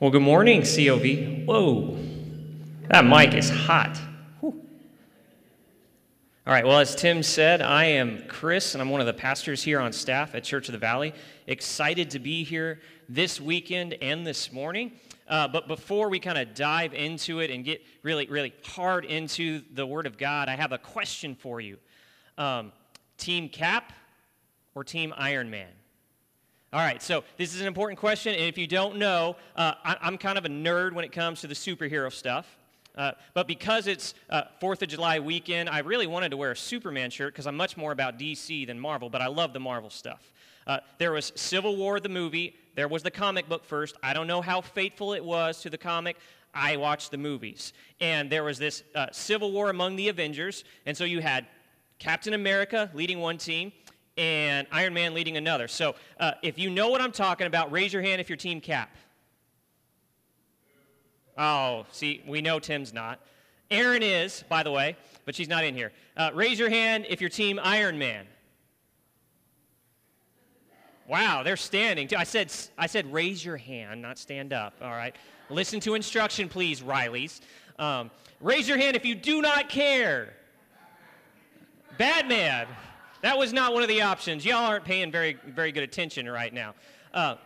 Well, good morning, COV. Whoa, that mic is hot. Whew. All right, well, as Tim said, I am Chris, and I'm one of the pastors here on staff at Church of the Valley. Excited to be here this weekend and this morning. Uh, but before we kind of dive into it and get really, really hard into the Word of God, I have a question for you um, Team Cap or Team Iron Man? All right, so this is an important question, and if you don't know, uh, I, am kind of a nerd when it comes to the superhero stuff. Uh, but because it's uh, 4th of July weekend, I really wanted to wear a Superman shirt because I'm much more about DC than Marvel, but I love the Marvel stuff. Uh, there was Civil War, the movie. There was the comic book first. I don't know how faithful it was to the comic. I watched the movies. And there was this uh, Civil War among the Avengers. And so you had Captain America leading one team and Iron Man leading another. So uh, if you know what I'm talking about, raise your hand if you're Team Cap. Oh, see, we know Tim's not. Erin is, by the way, but she's not in here. Uh, raise your hand if you're Team Iron Man. Wow, they're standing. I said, I said, raise your hand, not stand up. All right. Listen to instruction, please, Rileys. Um, raise your hand if you do not care. Batman. That was not one of the options. Y'all aren't paying very, very good attention right now. Uh,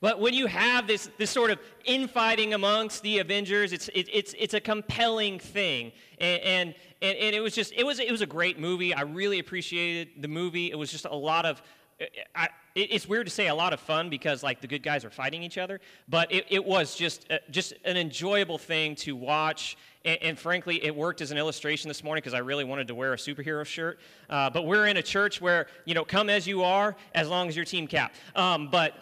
but when you have this, this sort of infighting amongst the Avengers, it's, it, it's, it's a compelling thing. And, and, and, it was just, it was, it was a great movie. I really appreciated the movie. It was just a lot of, I, it's weird to say a lot of fun because like the good guys are fighting each other, but it, it was just, uh, just an enjoyable thing to watch and, and frankly, it worked as an illustration this morning because I really wanted to wear a superhero shirt. Uh, but we're in a church where, you know, come as you are, as long as you're team cap. Um, but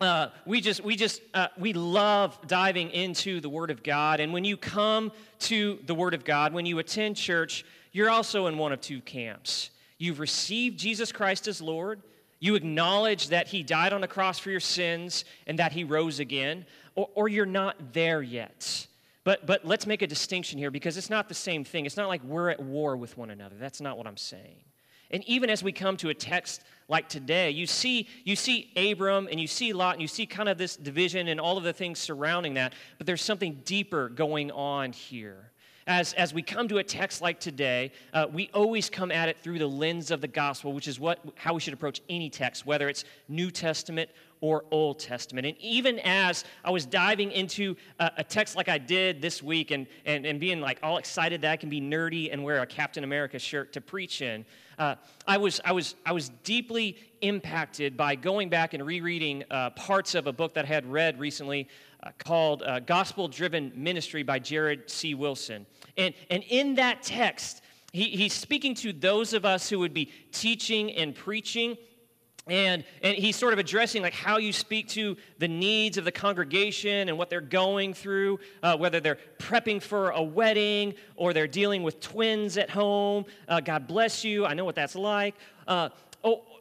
uh, we just we just uh, we love diving into the word of god and when you come to the word of god when you attend church you're also in one of two camps you've received jesus christ as lord you acknowledge that he died on the cross for your sins and that he rose again or, or you're not there yet but, but let's make a distinction here because it's not the same thing. It's not like we're at war with one another. That's not what I'm saying. And even as we come to a text like today, you see, you see Abram and you see Lot and you see kind of this division and all of the things surrounding that, but there's something deeper going on here. As, as we come to a text like today, uh, we always come at it through the lens of the gospel, which is what, how we should approach any text, whether it's New Testament or Old Testament. And even as I was diving into a, a, text like I did this week and, and, and being like all excited that I can be nerdy and wear a Captain America shirt to preach in, uh, I, was, I, was, I was deeply impacted by going back and rereading uh, parts of a book that I had read recently uh, called uh, Gospel Driven Ministry by Jared C. Wilson. And, and in that text, he, he's speaking to those of us who would be teaching and preaching and, and he's sort of addressing like how you speak to the needs of the congregation and what they're going through uh, whether they're prepping for a wedding or they're dealing with twins at home uh, god bless you i know what that's like uh,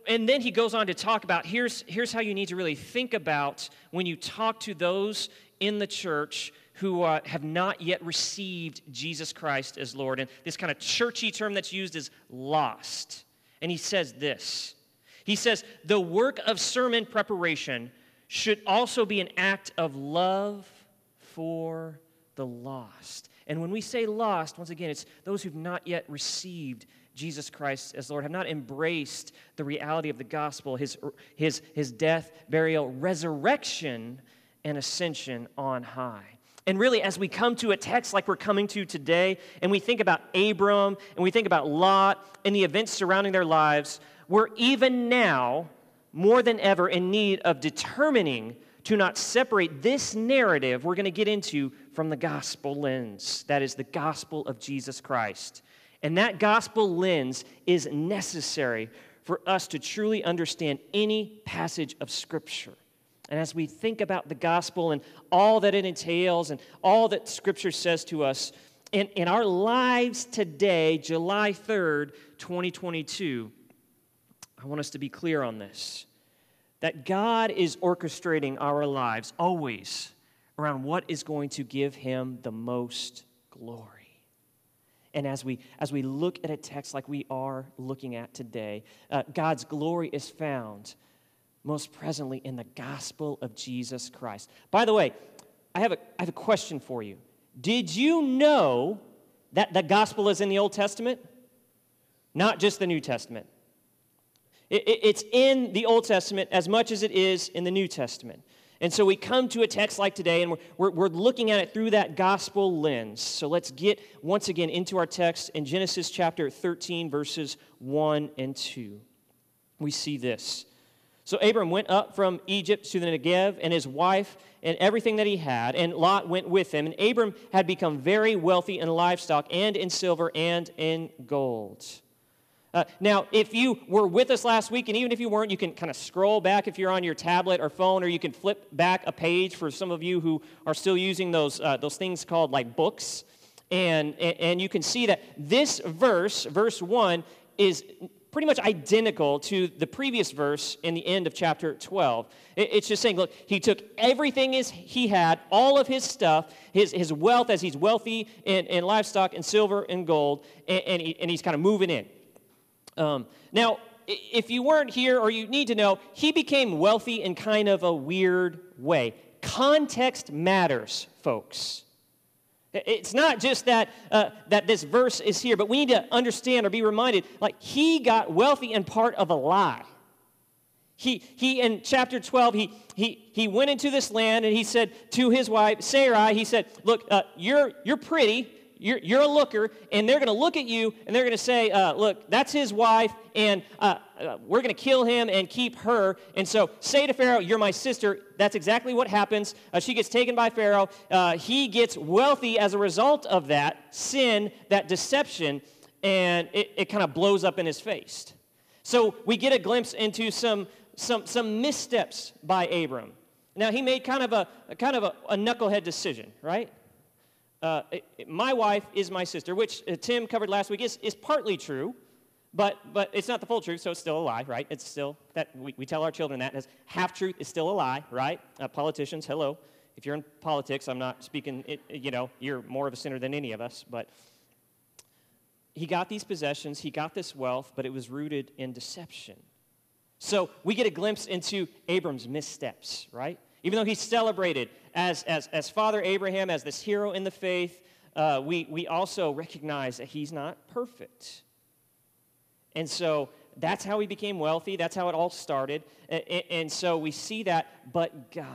and then he goes on to talk about here's, here's how you need to really think about when you talk to those in the church who uh, have not yet received jesus christ as lord. And this kind of churchy term that's used is lost. And he says this. He says, the work of sermon preparation should also be an act of love for the lost. And when we say lost, once again, it's those who've not yet received Jesus Christ as Lord, have not embraced the reality of the gospel, his, his, his death, burial, resurrection, and ascension on high. And really, as we come to a text like we're coming to today, and we think about Abram, and we think about Lot, and the events surrounding their lives, we're even now more than ever in need of determining to not separate this narrative we're going to get into from the gospel lens. That is the gospel of Jesus Christ. And that gospel lens is necessary for us to truly understand any passage of Scripture. And as we think about the gospel and all that it entails and all that Scripture says to us, in, in our lives today, July 3rd, 2022, I want us to be clear on this that God is orchestrating our lives always around what is going to give him the most glory. And as we, as we look at a text like we are looking at today, uh, God's glory is found most presently in the gospel of Jesus Christ. By the way, I have, a, I have a question for you. Did you know that the gospel is in the Old Testament? Not just the New Testament. It, it, it's in the Old Testament as much as it is in the New Testament. And so we come to a text like today, and we're, we're, looking at it through that gospel lens. So let's get once again into our text in Genesis chapter 13, verses 1 and 2. We see this. So Abram went up from Egypt to the Negev, and his wife and everything that he had, and Lot went with him. And Abram had become very wealthy in livestock, and in silver, and in gold. Uh, now, if you were with us last week, and even if you weren't, you can kind of scroll back if you're on your tablet or phone, or you can flip back a page for some of you who are still using those, uh, those things called like books. And, and you can see that this verse, verse 1, is pretty much identical to the previous verse in the end of chapter 12. It's just saying, look, he took everything he had, all of his stuff, his, his wealth as he's wealthy in, in livestock and silver and gold, and, and, he, and he's kind of moving in. Um, now, if you weren't here or you need to know, he became wealthy in kind of a weird way. Context matters, folks. It's not just that, uh, that this verse is here, but we need to understand or be reminded like, he got wealthy in part of a lie. He, he in chapter 12, he, he, he went into this land and he said to his wife, Sarai, he said, Look, uh, you're, you're pretty, you're, you're a looker, and they're going to look at you and they're going to say, uh, Look, that's his wife, and uh, uh, we're going to kill him and keep her. And so say to Pharaoh, You're my sister. That's exactly what happens. Uh, she gets taken by Pharaoh. Uh, he gets wealthy as a result of that sin, that deception, and it, it kind of blows up in his face. So we get a glimpse into some, some, some missteps by Abram. Now, he made kind of a, kind of a, a knucklehead decision, right? Uh, my wife is my sister, which uh, Tim covered last week, is, is partly true, but, but it's not the full truth, so it's still a lie, right? It's still that we, we tell our children that half truth is still a lie, right? Uh, politicians, hello. If you're in politics, I'm not speaking, it, you know, you're more of a sinner than any of us, but he got these possessions, he got this wealth, but it was rooted in deception. So we get a glimpse into Abram's missteps, right? Even though he's celebrated as, as, as Father Abraham, as this hero in the faith, uh, we, we also recognize that he's not perfect. And so that's how he became wealthy. That's how it all started. And, and, so we see that, but God.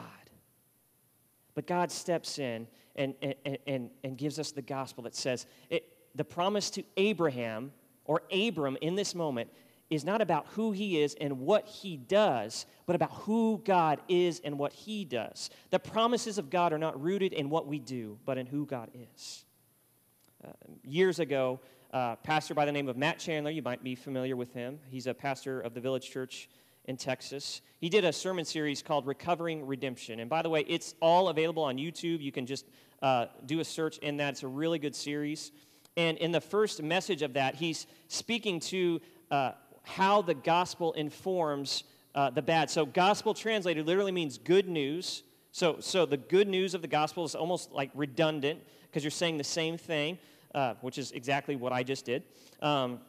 But God steps in and, and, and, and gives us the gospel that says it, the promise to Abraham or Abram in this moment is not about who he is and what he does, but about who God is and what he does. The promises of God are not rooted in what we do, but in who God is. Uh, years ago, uh, pastor by the name of Matt Chandler, you might be familiar with him. He's a pastor of the Village Church in Texas. He did a sermon series called Recovering Redemption. And by the way, it's all available on YouTube. You can just uh, do a search in that. It's a really good series. And in the first message of that, he's speaking to uh, how the gospel informs uh, the bad. So, gospel translated literally means good news. So, so the good news of the gospel is almost like redundant because you're saying the same thing, uh, which is exactly what I just did. Um,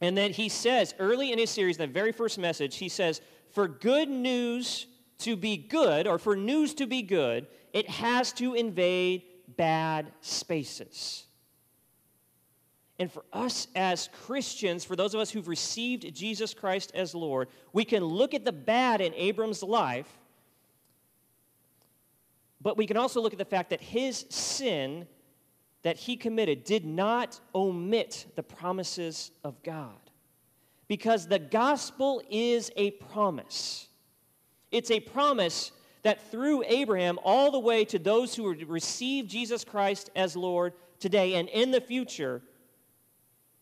and then he says, early in his series, the very first message, he says, for good news to be good, or for news to be good, it has to invade bad spaces. And for us as Christians, for those of us who've received Jesus Christ as Lord, we can look at the bad in Abram's life, but we can also look at the fact that his sin that he committed did not omit the promises of God. Because the gospel is a promise. It's a promise that through Abraham, all the way to those who receive Jesus Christ as Lord today and in the future,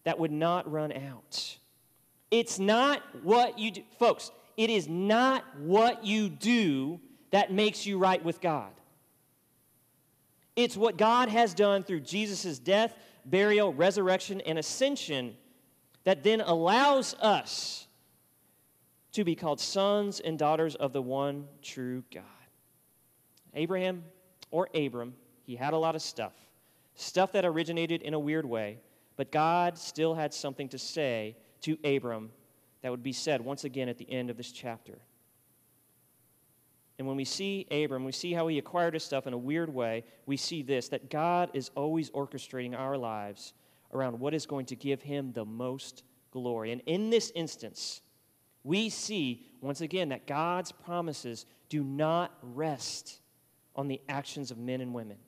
that would not run out. It's not what you do. Folks, it is not what you do that makes you right with God. It's what God has done through Jesus' death, burial, resurrection, and ascension that then allows us to be called sons and daughters of the one true God. Abraham or Abram, he had a lot of stuff, stuff that originated in a weird way but God still had something to say to Abram that would be said once again at the end of this chapter. And when we see Abram, we see how he acquired his stuff in a weird way. We see this that God is always orchestrating our lives around what is going to give him the most glory. And in this instance, we see once again that God's promises do not rest on the actions of men and women,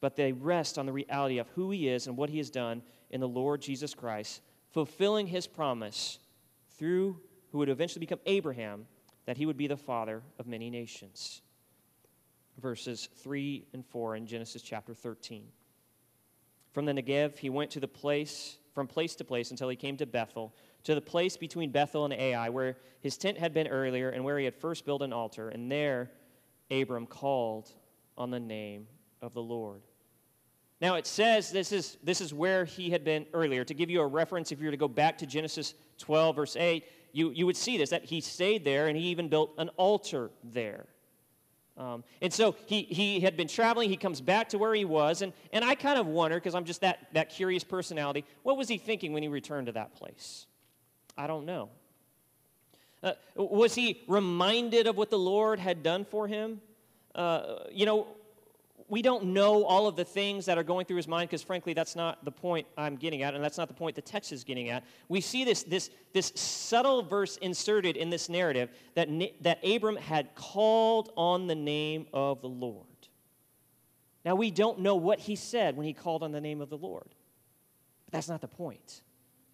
but they rest on the reality of who he is and what he has done in the Lord Jesus Christ, fulfilling his promise through who would eventually become Abraham that he would be the father of many nations. Verses 3 and 4 in Genesis chapter 13. From the Negev, he went to the place, from place to place until he came to Bethel, to the place between Bethel and Ai, where his tent had been earlier and where he had first built an altar. And there Abram called on the name of the Lord. Now it says this is, this is where he had been earlier. To give you a reference, if you were to go back to Genesis 12, verse 8, you, you would see this that he stayed there and he even built an altar there. Um, and so he, he had been traveling. He comes back to where he was. And, and I kind of wonder, because I'm just that, that curious personality, what was he thinking when he returned to that place? I don't know. Uh, was he reminded of what the Lord had done for him? Uh, you know, we don't know all of the things that are going through his mind because, frankly, that's not the point I'm getting at, and that's not the point the text is getting at. We see this, this, this subtle verse inserted in this narrative that, that Abram had called on the name of the Lord. Now, we don't know what he said when he called on the name of the Lord, but that's not the point.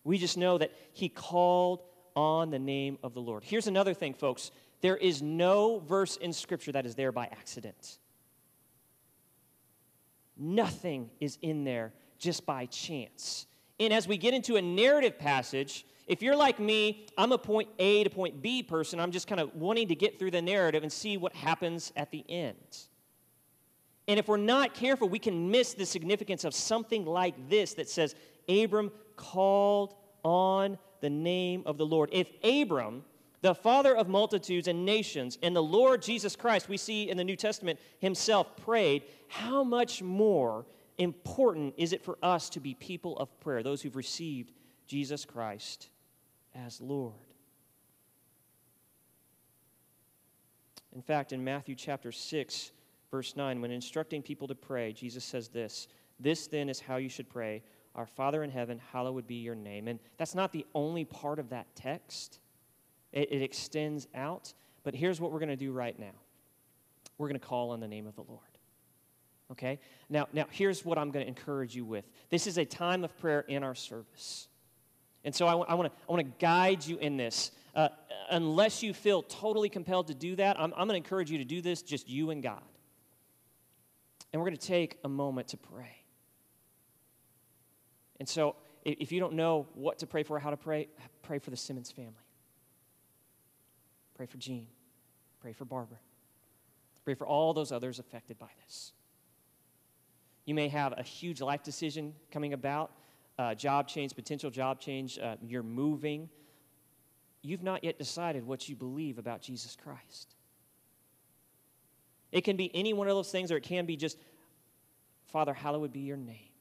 We just know that he called on the name of the Lord. Here's another thing, folks there is no verse in Scripture that is there by accident. Nothing is in there just by chance. And as we get into a narrative passage, if you're like me, I'm a point A to point B person. I'm just kind of wanting to get through the narrative and see what happens at the end. And if we're not careful, we can miss the significance of something like this that says, Abram called on the name of the Lord. If Abram the father of multitudes and nations, and the Lord Jesus Christ, we see in the New Testament himself prayed, how much more important is it for us to be people of prayer, those who've received Jesus Christ as Lord? In fact, in Matthew chapter 6, verse 9, when instructing people to pray, Jesus says this This then is how you should pray Our Father in heaven, hallowed be your name. And that's not the only part of that text it, it extends out. But here's what we're going to do right now we're going to call on the name of the Lord. Okay? Now, now here's what I'm going to encourage you with. This is a time of prayer in our service. And so I, I want to guide you in this. Uh, unless you feel totally compelled to do that, I'm, I'm going to encourage you to do this just you and God. And we're going to take a moment to pray. And so if you don't know what to pray for, or how to pray, pray for the Simmons family. Pray for Jean. Pray for Barbara. Pray for all those others affected by this. You may have a huge life decision coming about uh, job change, potential job change. Uh, you're moving. You've not yet decided what you believe about Jesus Christ. It can be any one of those things, or it can be just, Father, hallowed be your name.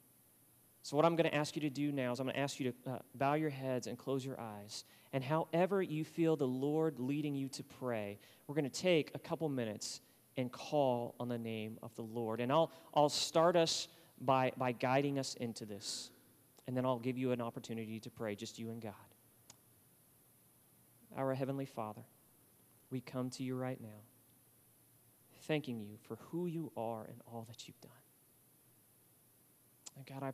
So, what I'm going to ask you to do now is I'm going to ask you to uh, bow your heads and close your eyes. And however you feel the Lord leading you to pray, we're going to take a couple minutes and call on the name of the Lord. And I'll, I'll start us by, by guiding us into this. And then I'll give you an opportunity to pray, just you and God. Our Heavenly Father, we come to you right now, thanking you for who you are and all that you've done. And God, I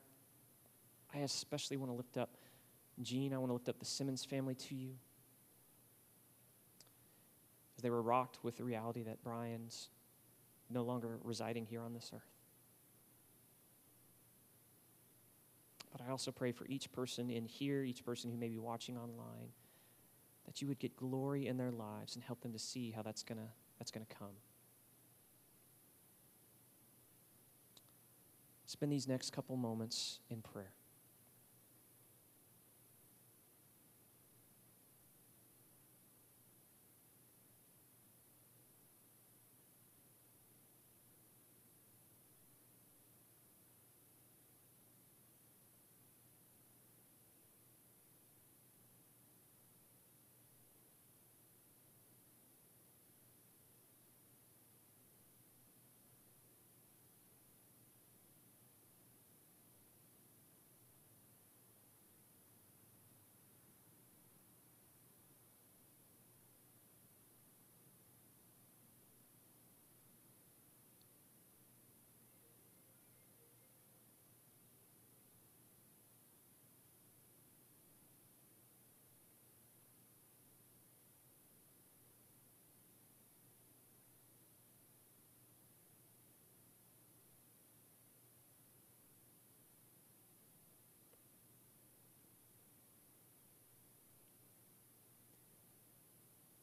I especially want to lift up Gene. I want to lift up the Simmons family to you. As they were rocked with the reality that Brian's no longer residing here on this earth. But I also pray for each person in here, each person who may be watching online, that you would get glory in their lives and help them to see how that's going to that's going to come. Spend these next couple moments in prayer.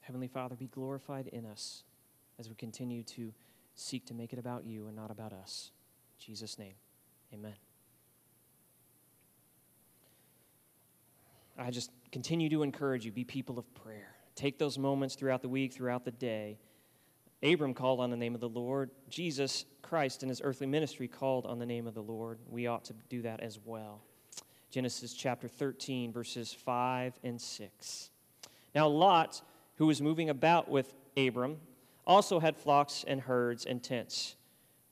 Heavenly Father, be glorified in us as we continue to seek to make it about you and not about us. In Jesus' name, amen. I just continue to encourage you be people of prayer. Take those moments throughout the week, throughout the day. Abram called on the name of the Lord. Jesus Christ in his earthly ministry called on the name of the Lord. We ought to do that as well. Genesis chapter 13, verses 5 and 6. Now, Lot, who was moving about with Abram, also had flocks and herds and tents.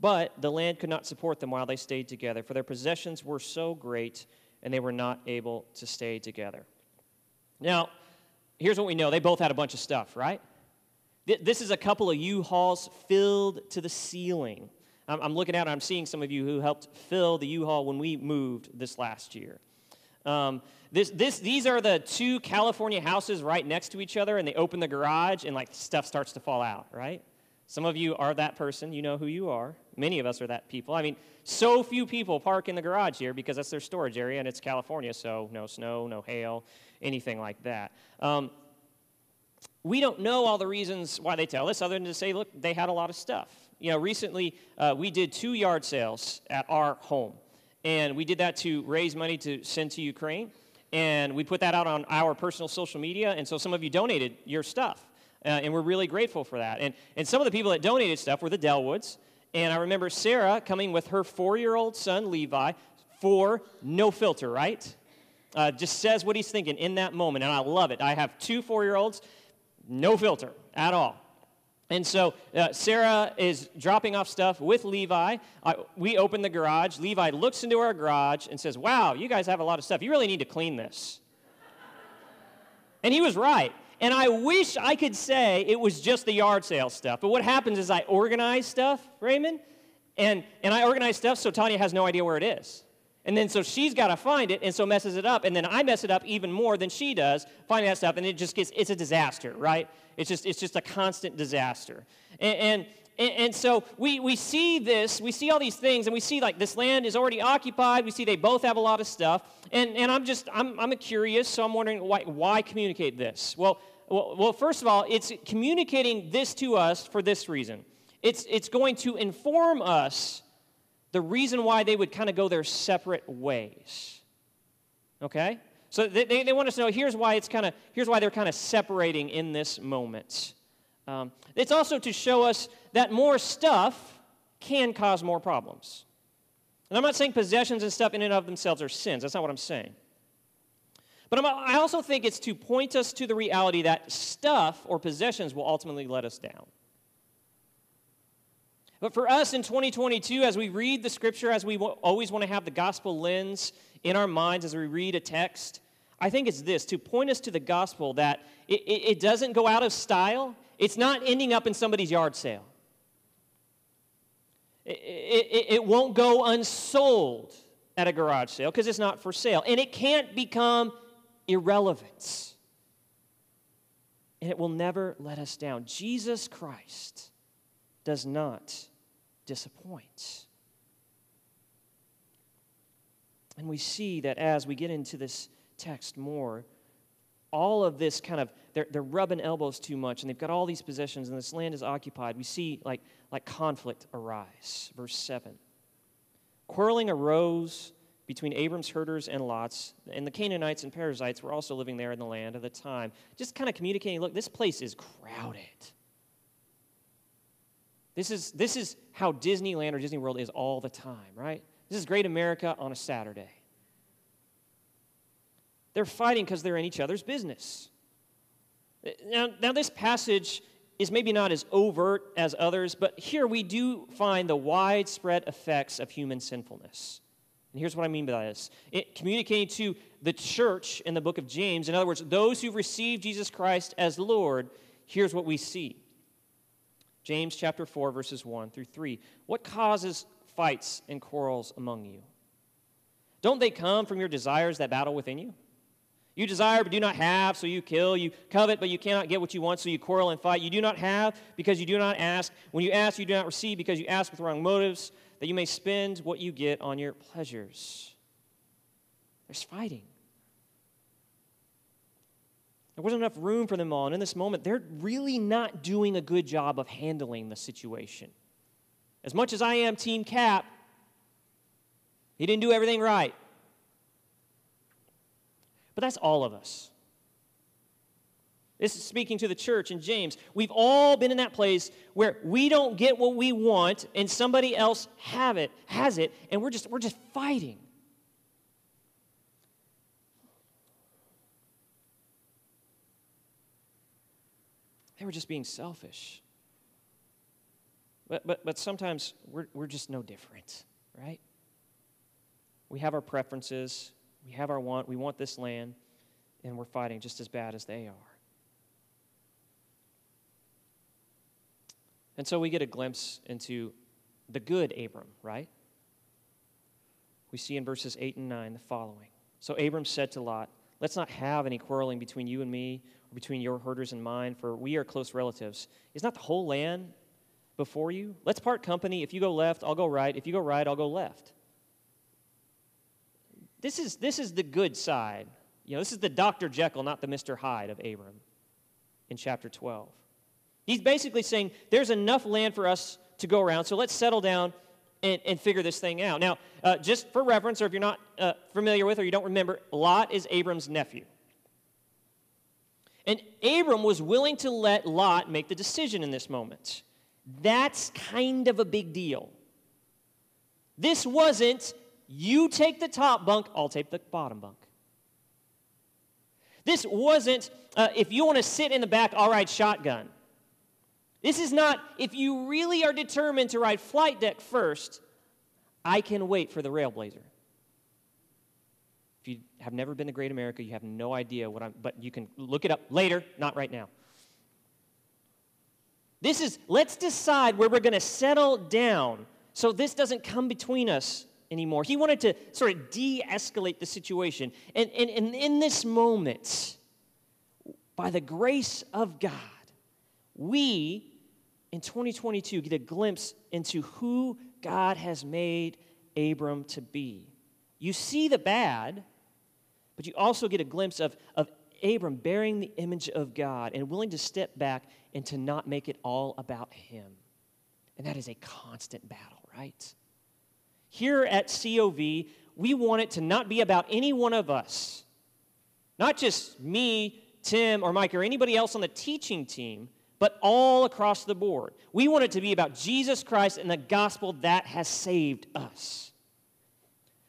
But the land could not support them while they stayed together, for their possessions were so great and they were not able to stay together. Now, here's what we know they both had a bunch of stuff, right? This is a couple of U Hauls filled to the ceiling. I'm looking at it, I'm seeing some of you who helped fill the U Haul when we moved this last year. Um, this, this, these are the two California houses right next to each other, and they open the garage, and like stuff starts to fall out, right? Some of you are that person. You know who you are. Many of us are that people. I mean, so few people park in the garage here because that's their storage area, and it's California, so no snow, no hail, anything like that. Um, we don't know all the reasons why they tell us, other than to say, look, they had a lot of stuff. You know, recently uh, we did two yard sales at our home. And we did that to raise money to send to Ukraine. And we put that out on our personal social media. And so some of you donated your stuff. Uh, and we're really grateful for that. And, and some of the people that donated stuff were the Delwoods. And I remember Sarah coming with her four year old son, Levi, for no filter, right? Uh, just says what he's thinking in that moment. And I love it. I have two four year olds, no filter at all. And so uh, Sarah is dropping off stuff with Levi. Uh, we open the garage. Levi looks into our garage and says, Wow, you guys have a lot of stuff. You really need to clean this. and he was right. And I wish I could say it was just the yard sale stuff. But what happens is I organize stuff, Raymond, and, and I organize stuff so Tanya has no idea where it is. And then so she's got to find it and so messes it up. And then I mess it up even more than she does, finding that stuff. And it just gets, it's a disaster, right? It's just, it's just a constant disaster. And, and, and so we, we see this, we see all these things, and we see like this land is already occupied. We see they both have a lot of stuff. And, and I'm just, I'm, I'm curious, so I'm wondering why, why communicate this? Well, well, well, first of all, it's communicating this to us for this reason. It's, it's going to inform us the reason why they would kind of go their separate ways. Okay? So they, they, want us to know here's why it's kind of here's why they're kind of separating in this moment. Um, it's also to show us that more stuff can cause more problems. And I'm not saying possessions and stuff in and of themselves are sins. That's not what I'm saying. But I'm, I also think it's to point us to the reality that stuff or possessions will ultimately let us down. But for us in 2022, as we read the scripture, as we always want to have the gospel lens in our minds as we read a text, I think it's this to point us to the gospel that it, it, it doesn't go out of style, it's not ending up in somebody's yard sale. It, it, it, won't go unsold at a garage sale because it's not for sale. And it can't become irrelevant. And it will never let us down. Jesus Christ does not disappoints. And we see that as we get into this text more, all of this kind of, they're, they're rubbing elbows too much, and they've got all these possessions, and this land is occupied. We see like, like conflict arise. Verse 7. Quarreling arose between Abram's herders and Lot's, and the Canaanites and Perizzites were also living there in the land at the time. Just kind of communicating look, this place is crowded. This is, this is how Disneyland or Disney World is all the time, right? This is Great America on a Saturday. They're fighting because they're in each other's business. Now, now, this passage is maybe not as overt as others, but here we do find the widespread effects of human sinfulness. And here's what I mean by this it, communicating to the church in the book of James, in other words, those who've received Jesus Christ as Lord, here's what we see. James chapter 4, verses 1 through 3. What causes fights and quarrels among you? Don't they come from your desires that battle within you? You desire but do not have, so you kill. You covet but you cannot get what you want, so you quarrel and fight. You do not have because you do not ask. When you ask, you do not receive because you ask with wrong motives, that you may spend what you get on your pleasures. There's fighting. There wasn't enough room for them all. And in this moment, they're really not doing a good job of handling the situation. As much as I am Team Cap, he didn't do everything right. But that's all of us. This is speaking to the church in James. We've all been in that place where we don't get what we want and somebody else have it, has it, and we're just we're just fighting. They were just being selfish. But, but, but sometimes we're, we're just no different, right? We have our preferences, we have our want, we want this land, and we're fighting just as bad as they are. And so we get a glimpse into the good Abram, right? We see in verses 8 and 9 the following. So Abram said to Lot, Let's not have any quarreling between you and me, or between your herders and mine, for we are close relatives. Is not the whole land before you? Let's part company. If you go left, I'll go right. If you go right, I'll go left. This is, this is the good side. You know, this is the Dr. Jekyll, not the Mr. Hyde of Abram in chapter 12. He's basically saying there's enough land for us to go around, so let's settle down and, and figure this thing out. Now, uh, just for reference, or if you're not uh, familiar with or you don't remember, Lot is Abram's nephew. And Abram was willing to let Lot make the decision in this moment. That's kind of a big deal. This wasn't, you take the top bunk, I'll take the bottom bunk. This wasn't, uh, if you want to sit in the back, all right, shotgun. This is not, if you really are determined to ride flight deck first, I can wait for the Railblazer. If you have never been to Great America, you have no idea what I'm, but you can look it up later, not right now. This is, let's decide where we're going to settle down so this doesn't come between us anymore. He wanted to sort of de escalate the situation. And, and, and in this moment, by the grace of God, we in 2022 get a glimpse into who God has made Abram to be. You see the bad, but you also get a glimpse of, of Abram bearing the image of God and willing to step back and to not make it all about him. And that is a constant battle, right? Here at COV, we want it to not be about any one of us, not just me, Tim, or Mike, or anybody else on the teaching team, but all across the board. We want it to be about Jesus Christ and the gospel that has saved us.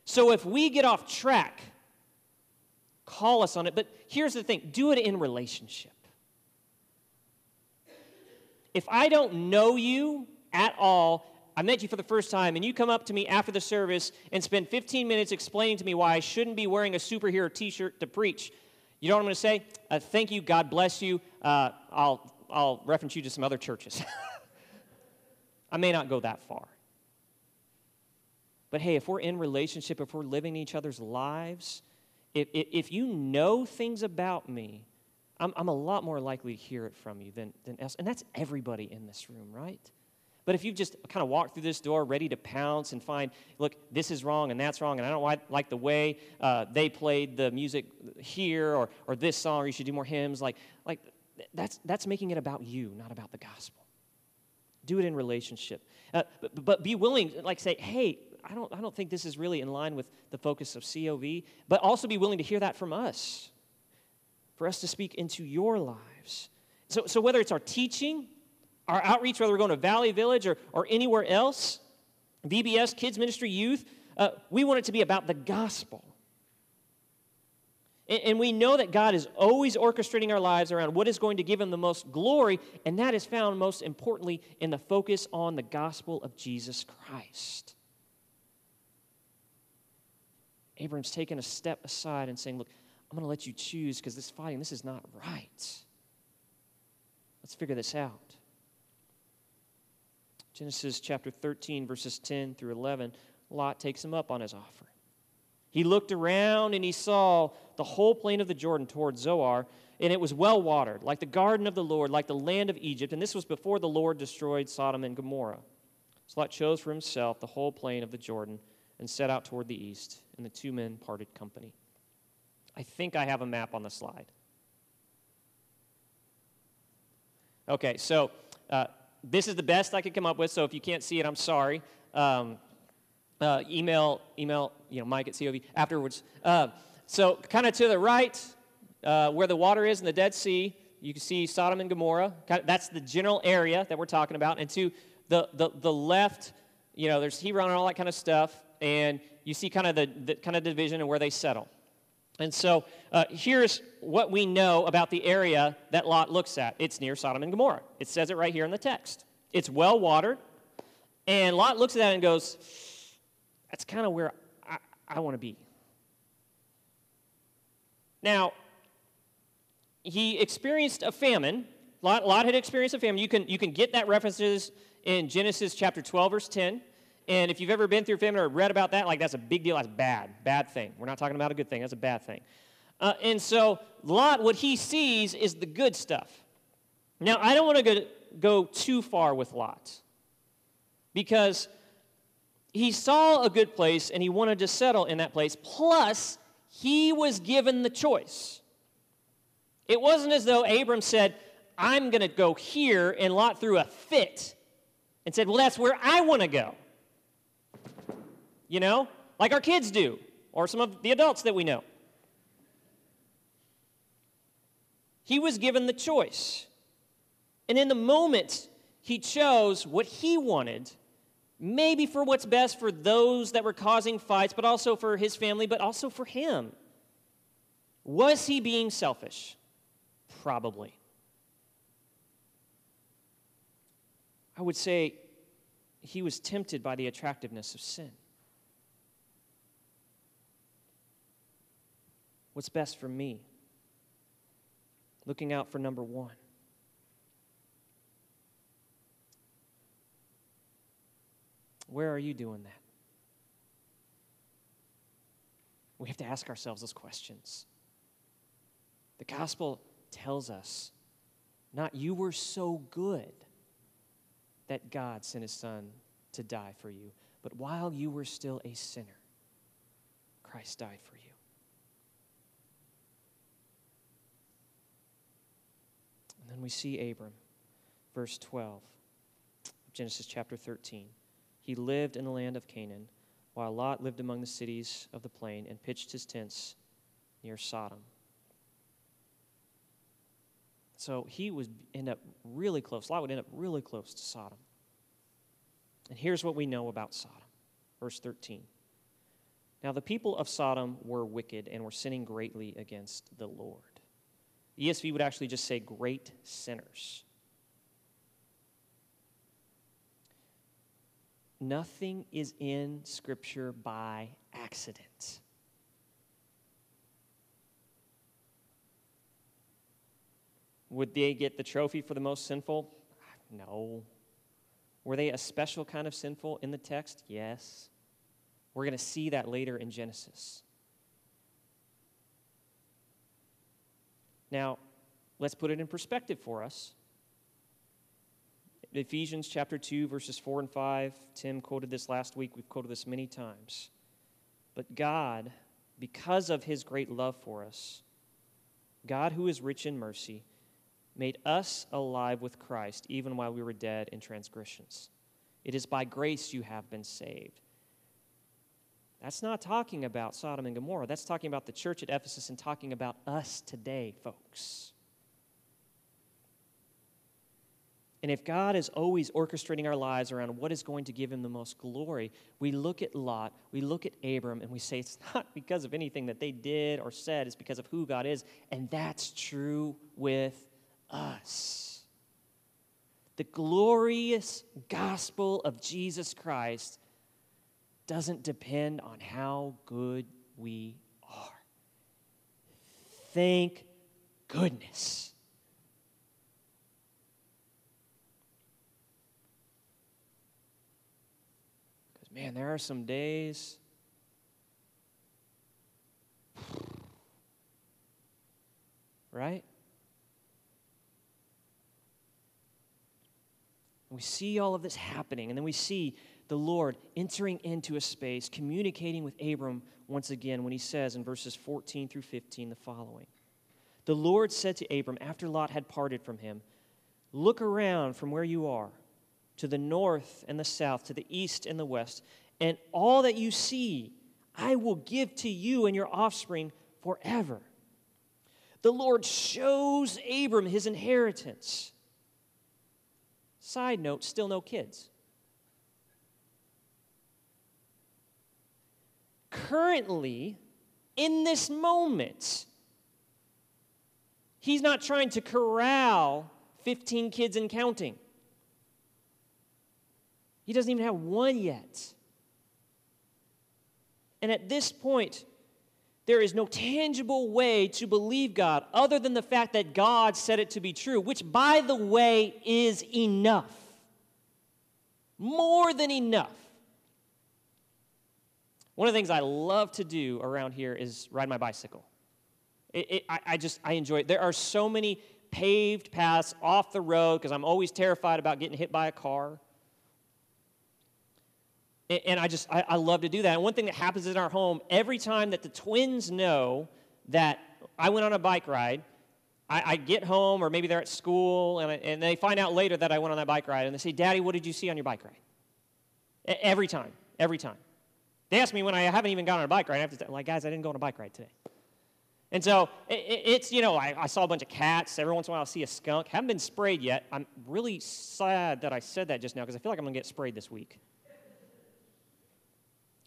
So if we get off track, call us on it. But here's the thing do it in relationship. If I don't know you at all, I met you for the first time, and you come up to me after the service and spend 15 minutes explaining to me why I shouldn't be wearing a superhero t shirt to preach, you know what I'm going to say? Uh, thank you, God bless you. Uh, I'll I'll reference you to some other churches. I may not go that far. But hey, if we're in relationship, if we're living each other's lives, if, if you know things about me, I'm, I'm a lot more likely to hear it from you than, than else. And that's everybody in this room, right? But if you've just kind of walked through this door ready to pounce and find, look, this is wrong and that's wrong, and I don't like the way uh, they played the music here or, or this song, or you should do more hymns, like that's, that's making it about you, not about the gospel. Do it in relationship. Uh, but, but be willing, like say, hey, I don't, I don't think this is really in line with the focus of COV, but also be willing to hear that from us, for us to speak into your lives. So, so whether it's our teaching, our outreach, whether we're going to Valley Village or, or anywhere else, VBS, kids ministry, youth, uh, we want it to be about the gospel. And we know that God is always orchestrating our lives around what is going to give him the most glory, and that is found most importantly in the focus on the gospel of Jesus Christ. Abram's taken a step aside and saying, Look, I'm going to let you choose because this fighting, this is not right. Let's figure this out. Genesis chapter 13, verses 10 through 11, Lot takes him up on his offer. He looked around and he saw the whole plain of the Jordan toward Zoar, and it was well watered, like the garden of the Lord, like the land of Egypt. And this was before the Lord destroyed Sodom and Gomorrah. So Lot chose for himself the whole plain of the Jordan and set out toward the east, and the two men parted company. I think I have a map on the slide. Okay, so uh, this is the best I could come up with. So if you can't see it, I'm sorry. Um, uh, email, email, you know, Mike at COV afterwards. Uh, so kind of to the right, uh, where the water is in the Dead Sea, you can see Sodom and Gomorrah. That's the general area that we're talking about. And to the, the, the left, you know, there's Hebron and all that kind of stuff. And you see kind of the, the kind of division and where they settle. And so uh, here's what we know about the area that Lot looks at. It's near Sodom and Gomorrah. It says it right here in the text. It's well watered. And Lot looks at that and goes, That's kind of where I, I want to be. Now, he experienced a famine. Lot, Lot had experienced a famine. You can, you can get that references in Genesis chapter 12, verse 10. And if you've ever been through famine or read about that, like that's a big deal. That's bad, bad thing. We're not talking about a good thing. That's a bad thing. Uh, and so Lot, what he sees is the good stuff. Now, I don't want to go, go too far with Lot because he saw a good place and he wanted to settle in that place. Plus, he was given the choice. It wasn't as though Abram said, I'm going to go here, and Lot threw a fit and said, Well, that's where I want to go. You know, like our kids do, or some of the adults that we know. He was given the choice. And in the moment, he chose what he wanted, maybe for what's best for those that were causing fights, but also for his family, but also for him. Was he being selfish? Probably. I would say he was tempted by the attractiveness of sin. What's best for me? Looking out for number one. Where are you doing that? We have to ask ourselves those questions. The gospel tells us not you were so good that God sent his son to die for you, but while you were still a sinner, Christ died for you. And then we see Abram, verse 12, of Genesis chapter 13. He lived in the land of Canaan, while Lot lived among the cities of the plain and pitched his tents near Sodom. So he would end up really close. Lot would end up really close to Sodom. And here's what we know about Sodom. Verse 13. Now the people of Sodom were wicked and were sinning greatly against the Lord. ESV would actually just say great sinners. Nothing is in Scripture by accident. Would they get the trophy for the most sinful? No. Were they a special kind of sinful in the text? Yes. We're going to see that later in Genesis. Now, let's put it in perspective for us. Ephesians chapter 2, verses 4 and 5. Tim quoted this last week. We've quoted this many times. But God, because of his great love for us, God, who is rich in mercy, made us alive with Christ even while we were dead in transgressions. It is by grace you have been saved. That's not talking about Sodom and Gomorrah. That's talking about the church at Ephesus and talking about us today, folks. And if God is always orchestrating our lives around what is going to give him the most glory, we look at Lot, we look at Abram, and we say it's not because of anything that they did or said, it's because of who God is. And that's true with us. The glorious gospel of Jesus Christ doesn't depend on how good we are. Thank goodness. Man, there are some days. Right? We see all of this happening, and then we see the Lord entering into a space, communicating with Abram once again when he says in verses 14 through 15 the following The Lord said to Abram after Lot had parted from him, Look around from where you are to the north and the south, to the east and the west, and all that you see, I will give to you and your offspring forever. The Lord shows Abram his inheritance. Side note, still no kids. Currently, in this moment, he's not trying to corral 15 kids and counting. He doesn't even have one yet. And at this point, there is no tangible way to believe God other than the fact that God said it to be true, which, by the way, is enough. More than enough. One of the things I love to do around here is ride my bicycle. It, it, I, I just, I enjoy it. There are so many paved paths off the road because I'm always terrified about getting hit by a car. And I just, I, I, love to do that. And one thing that happens in our home, every time that the twins know that I went on a bike ride, I, I get home, or maybe they're at school, and, I, and they find out later that I went on that bike ride, and they say, Daddy, what did you see on your bike ride? Every time, every time. They ask me when I haven't even gone on a bike ride. I have to like, guys, I didn't go on a bike ride today. And so it, it's, you know, I, I, saw a bunch of cats. Every once in a while, I'll see a skunk. Haven't been sprayed yet. I'm really sad that I said that just now because I feel like I'm going to get sprayed this week.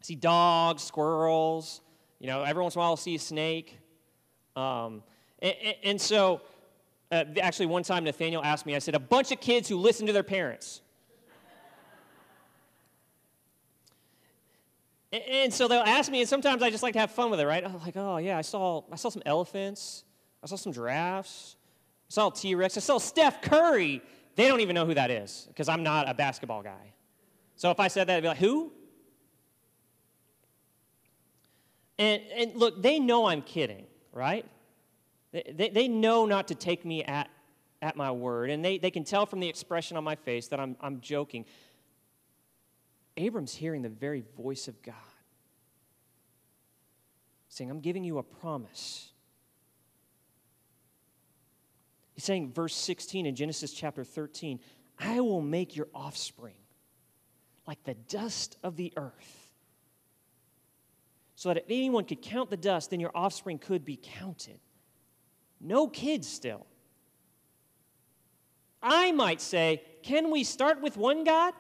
See dogs, squirrels. You know, every once in a while I'll see a snake. Um, and, and, so, uh, actually, one time Nathaniel asked me, I said, a bunch of kids who listen to their parents. and, and, so they'll ask me, and sometimes I just like to have fun with it, right? I'm like, oh, yeah, I saw, I saw some elephants. I saw some giraffes. I saw T Rex. I saw Steph Curry. They don't even know who that is because I'm not a basketball guy. So if I said that, they'd be like, who? And, and look, they know I'm kidding, right? They, they, they know not to take me at, at my word, and they, they can tell from the expression on my face that I'm, I'm joking. Abram's hearing the very voice of God saying, I'm giving you a promise. He's saying, verse 16 in Genesis chapter 13, I will make your offspring like the dust of the earth so that if anyone could count the dust, then your offspring could be counted. No kids still. I might say, can we start with one God?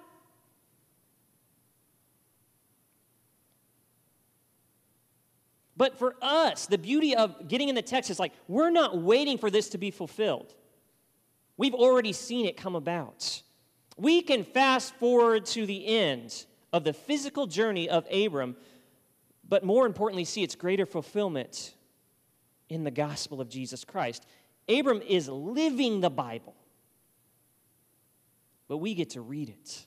But for us, the beauty of getting in the text is like, we're not waiting for this to be fulfilled. We've already seen it come about. We can fast forward to the end of the physical journey of Abram but more importantly, see its greater fulfillment in the gospel of Jesus Christ. Abram is living the Bible, but we get to read it.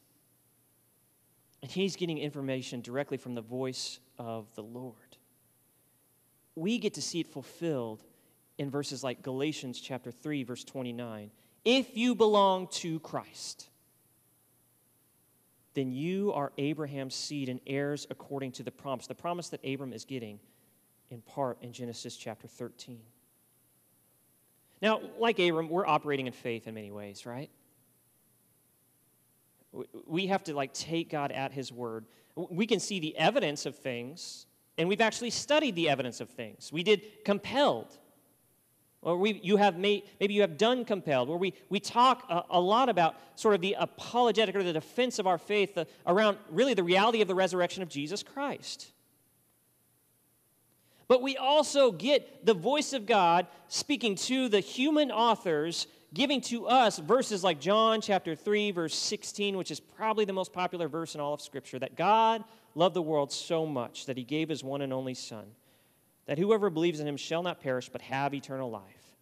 And he's getting information directly from the voice of the Lord. We get to see it fulfilled in verses like Galatians chapter 3 verse 29. If you belong to Christ, then you are Abraham's seed and heirs according to the promise. The promise that Abram is getting in part in Genesis chapter 13. Now, like Abram, we're operating in faith in many ways, right? We have to like take God at his word. We can see the evidence of things, and we've actually studied the evidence of things. We did compelled or we, you have made, maybe you have done compelled, where we, we talk a, a lot about sort of the apologetic or the defense of our faith uh, around really the reality of the resurrection of Jesus Christ. But we also get the voice of God speaking to the human authors, giving to us verses like John chapter 3, verse 16, which is probably the most popular verse in all of Scripture that God loved the world so much that he gave his one and only Son that whoever believes in him shall not perish but have eternal life.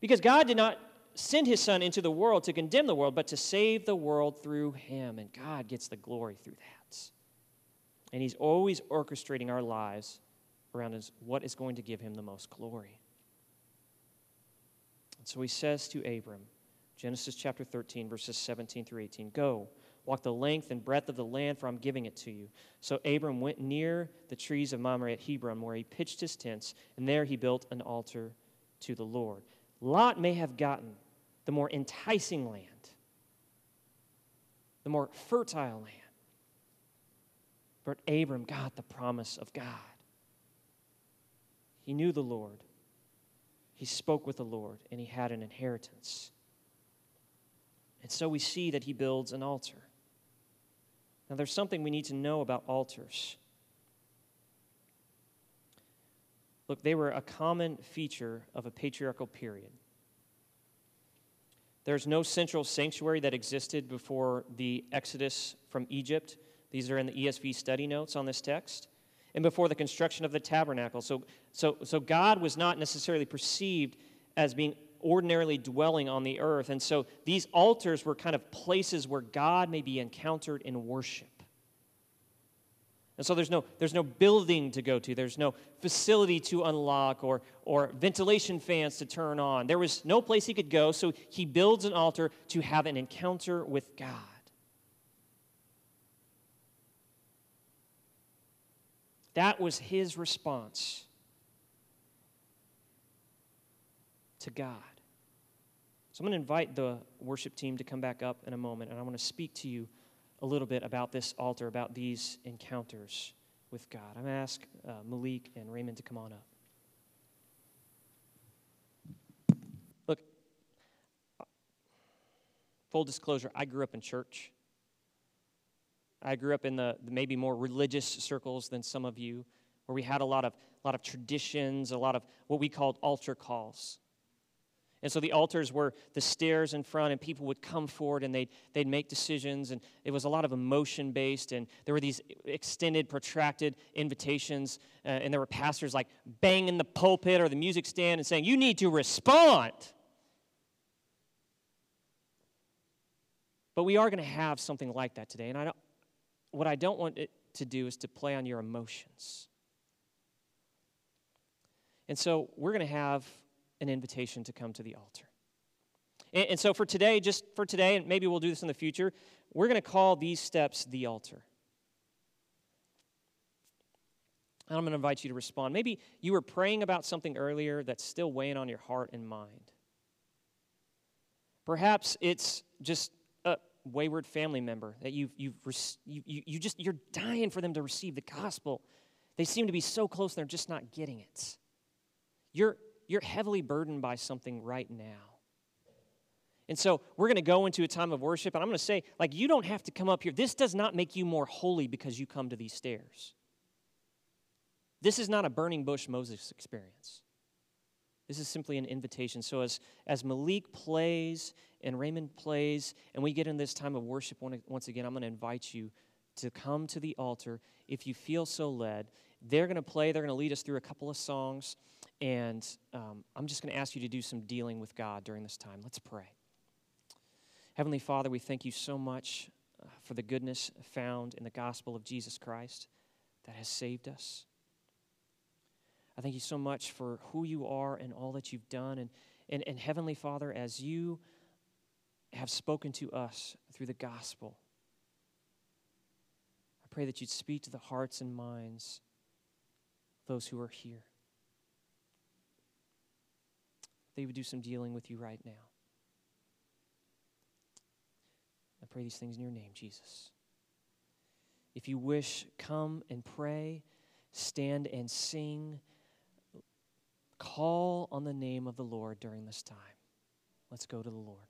Because God did not send his Son into the world to condemn the world, but to save the world through him. And God gets the glory through that. And he's always orchestrating our lives around his, what is going to give him the most glory. And so he says to Abram, Genesis chapter 13, verses 17 through 18 Go Walk the length and breadth of the land, for I'm giving it to you. So Abram went near the trees of Mamre at Hebron, where he pitched his tents, and there he built an altar to the Lord. Lot may have gotten the more enticing land, the more fertile land. But Abram got the promise of God. He knew the Lord, he spoke with the Lord, and he had an inheritance. And so we see that he builds an altar. Now, there's something we need to know about altars. Look, they were a common feature of a patriarchal period. There's no central sanctuary that existed before the Exodus from Egypt. These are in the ESV study notes on this text. And before the construction of the tabernacle. So, so, so God was not necessarily perceived as being ordinarily dwelling on the earth. And so these altars were kind of places where God may be encountered in worship. And so there's no, there's no building to go to, there's no facility to unlock or, or ventilation fans to turn on. There was no place he could go, so he builds an altar to have an encounter with God. That was his response to God. So I'm going to invite the worship team to come back up in a moment, and I want to speak to you a little bit about this altar, about these encounters with God. I'm going to ask uh, Malik and Raymond to come on up. Look, full disclosure, I grew up in church. I grew up in the, maybe more religious circles than some of you, where we had a lot of, a lot of traditions, a lot of what we called altar calls. And so the altars were the stairs in front, and people would come forward and they'd, they'd make decisions. And it was a lot of emotion based. And there were these extended, protracted invitations. Uh, and there were pastors like banging the pulpit or the music stand and saying, You need to respond. But we are going to have something like that today. And I don't, what I don't want it to do is to play on your emotions. And so we're going to have an invitation to come to the altar. And, and so for today, just for today, and maybe we'll do this in the future, we're going to call these steps the altar. And I'm going to invite you to respond. Maybe you were praying about something earlier that's still weighing on your heart and mind. Perhaps it's just a wayward family member that you've, you've you, you, you just you're dying for them to receive the gospel. They seem to be so close, they're just not getting it. You're you're heavily burdened by something right now. And so we're going to go into a time of worship, and I'm going to say, like, you don't have to come up here. This does not make you more holy because you come to these stairs. This is not a burning bush Moses experience. This is simply an invitation. So as, as Malik plays and Raymond plays, and we get in this time of worship once again, I'm going to invite you to come to the altar if you feel so led. They're going to play, they're going to lead us through a couple of songs. And um, I'm just going to ask you to do some dealing with God during this time. Let's pray. Heavenly Father, we thank you so much uh, for the goodness found in the gospel of Jesus Christ that has saved us. I thank you so much for who you are and all that you've done. And, and, and Heavenly Father, as you have spoken to us through the gospel, I pray that you'd speak to the hearts and minds those who are here. They would do some dealing with you right now. I pray these things in your name, Jesus. If you wish, come and pray, stand and sing, call on the name of the Lord during this time. Let's go to the Lord.